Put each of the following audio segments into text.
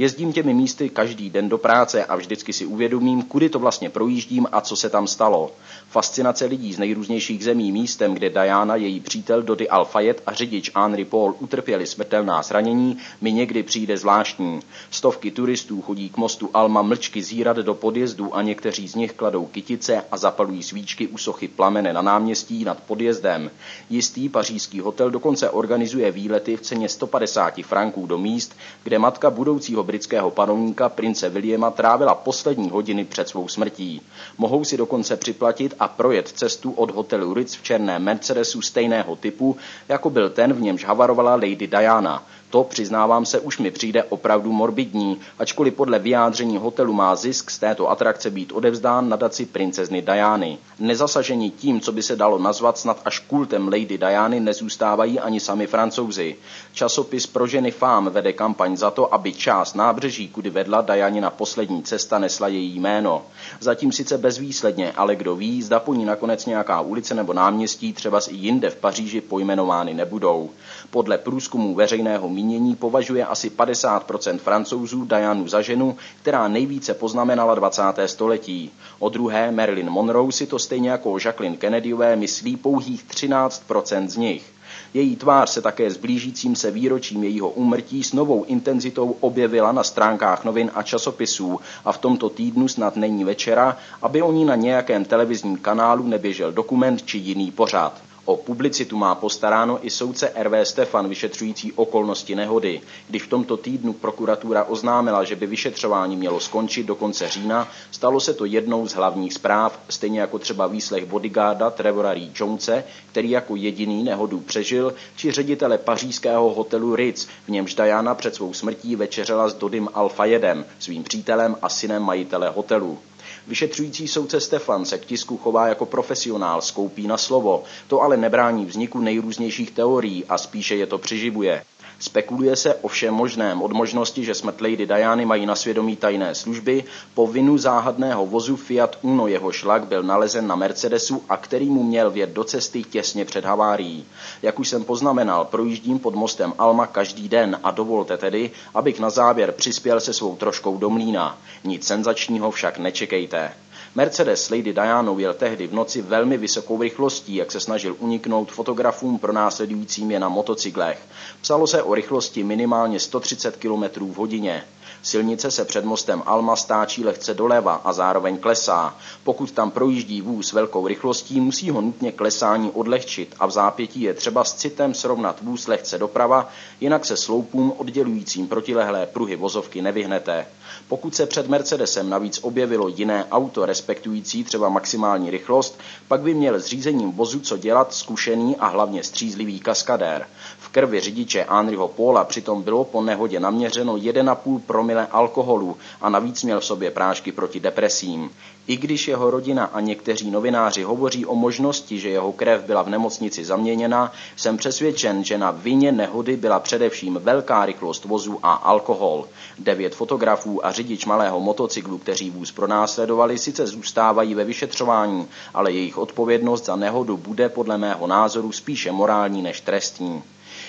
Jezdím těmi místy každý den do práce a vždycky si uvědomím, kudy to vlastně projíždím a co se tam stalo. Fascinace lidí z nejrůznějších zemí místem, kde Diana, její přítel Dody Alfayet a řidič Henry Paul utrpěli smrtelná zranění, mi někdy přijde zvláštní. Stovky turistů chodí k mostu Alma mlčky zírat do podjezdu a někteří z nich kladou kytice a zapalují svíčky u sochy plamene na náměstí nad podjezdem. Jistý pařížský hotel dokonce organizuje výlety v ceně 150 franků do míst, kde matka budoucího britského panovníka prince Williama trávila poslední hodiny před svou smrtí. Mohou si dokonce připlatit a projet cestu od hotelu Ritz v černém Mercedesu stejného typu, jako byl ten, v němž havarovala Lady Diana. To, přiznávám se, už mi přijde opravdu morbidní, ačkoliv podle vyjádření hotelu má zisk z této atrakce být odevzdán nadaci princezny Diany. Nezasažení tím, co by se dalo nazvat snad až kultem Lady Diany, nezůstávají ani sami francouzi. Časopis pro ženy fám vede kampaň za to, aby část nábřeží, kudy vedla Dianina poslední cesta, nesla její jméno. Zatím sice bezvýsledně, ale kdo ví, zda po ní nakonec nějaká ulice nebo náměstí, třeba i jinde v Paříži, pojmenovány nebudou. Podle průzkumu veřejného mínění považuje asi 50% francouzů Dianu za ženu, která nejvíce poznamenala 20. století. O druhé Marilyn Monroe si to stejně jako Jacqueline Kennedyové myslí pouhých 13% z nich. Její tvář se také s blížícím se výročím jejího úmrtí s novou intenzitou objevila na stránkách novin a časopisů a v tomto týdnu snad není večera, aby o ní na nějakém televizním kanálu neběžel dokument či jiný pořad. O publicitu má postaráno i soudce RV Stefan vyšetřující okolnosti nehody. Když v tomto týdnu prokuratura oznámila, že by vyšetřování mělo skončit do konce října, stalo se to jednou z hlavních zpráv, stejně jako třeba výslech bodyguarda Trevora Ree Jonese, který jako jediný nehodu přežil, či ředitele pařížského hotelu Ritz, v němž Diana před svou smrtí večeřela s Dodym Alfayedem, svým přítelem a synem majitele hotelu. Vyšetřující soudce Stefan se k tisku chová jako profesionál, skoupí na slovo. To ale nebrání vzniku nejrůznějších teorií a spíše je to přiživuje. Spekuluje se o všem možném, od možnosti, že smrt Lady Diany mají na svědomí tajné služby, po vinu záhadného vozu Fiat Uno jeho šlak byl nalezen na Mercedesu a který mu měl vjet do cesty těsně před havárií. Jak už jsem poznamenal, projíždím pod mostem Alma každý den a dovolte tedy, abych na závěr přispěl se svou troškou do mlína. Nic senzačního však nečekejte. Mercedes Lady Diana jel tehdy v noci velmi vysokou rychlostí, jak se snažil uniknout fotografům pro následujícím je na motocyklech. Psalo se o rychlosti minimálně 130 km v hodině. Silnice se před mostem Alma stáčí lehce doleva a zároveň klesá. Pokud tam projíždí vůz velkou rychlostí, musí ho nutně klesání odlehčit a v zápětí je třeba s citem srovnat vůz lehce doprava, jinak se sloupům oddělujícím protilehlé pruhy vozovky nevyhnete. Pokud se před Mercedesem navíc objevilo jiné auto respektující třeba maximální rychlost, pak by měl s řízením vozu co dělat zkušený a hlavně střízlivý kaskadér. V krvi řidiče Henryho Paula přitom bylo po nehodě naměřeno 1,5 promile alkoholu a navíc měl v sobě prášky proti depresím. I když jeho rodina a někteří novináři hovoří o možnosti, že jeho krev byla v nemocnici zaměněna, jsem přesvědčen, že na vině nehody byla především velká rychlost vozu a alkohol. Devět fotografů a řidič malého motocyklu, kteří vůz pronásledovali, sice zůstávají ve vyšetřování, ale jejich odpovědnost za nehodu bude podle mého názoru spíše morální než trestní.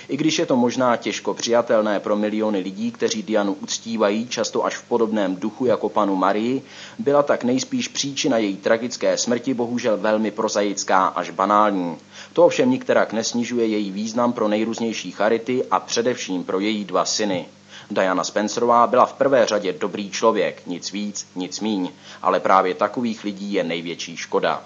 I když je to možná těžko přijatelné pro miliony lidí, kteří Dianu uctívají, často až v podobném duchu jako panu Marii, byla tak nejspíš příčina její tragické smrti bohužel velmi prozaická až banální. To ovšem nikterak nesnižuje její význam pro nejrůznější charity a především pro její dva syny. Diana Spencerová byla v prvé řadě dobrý člověk, nic víc, nic míň, ale právě takových lidí je největší škoda.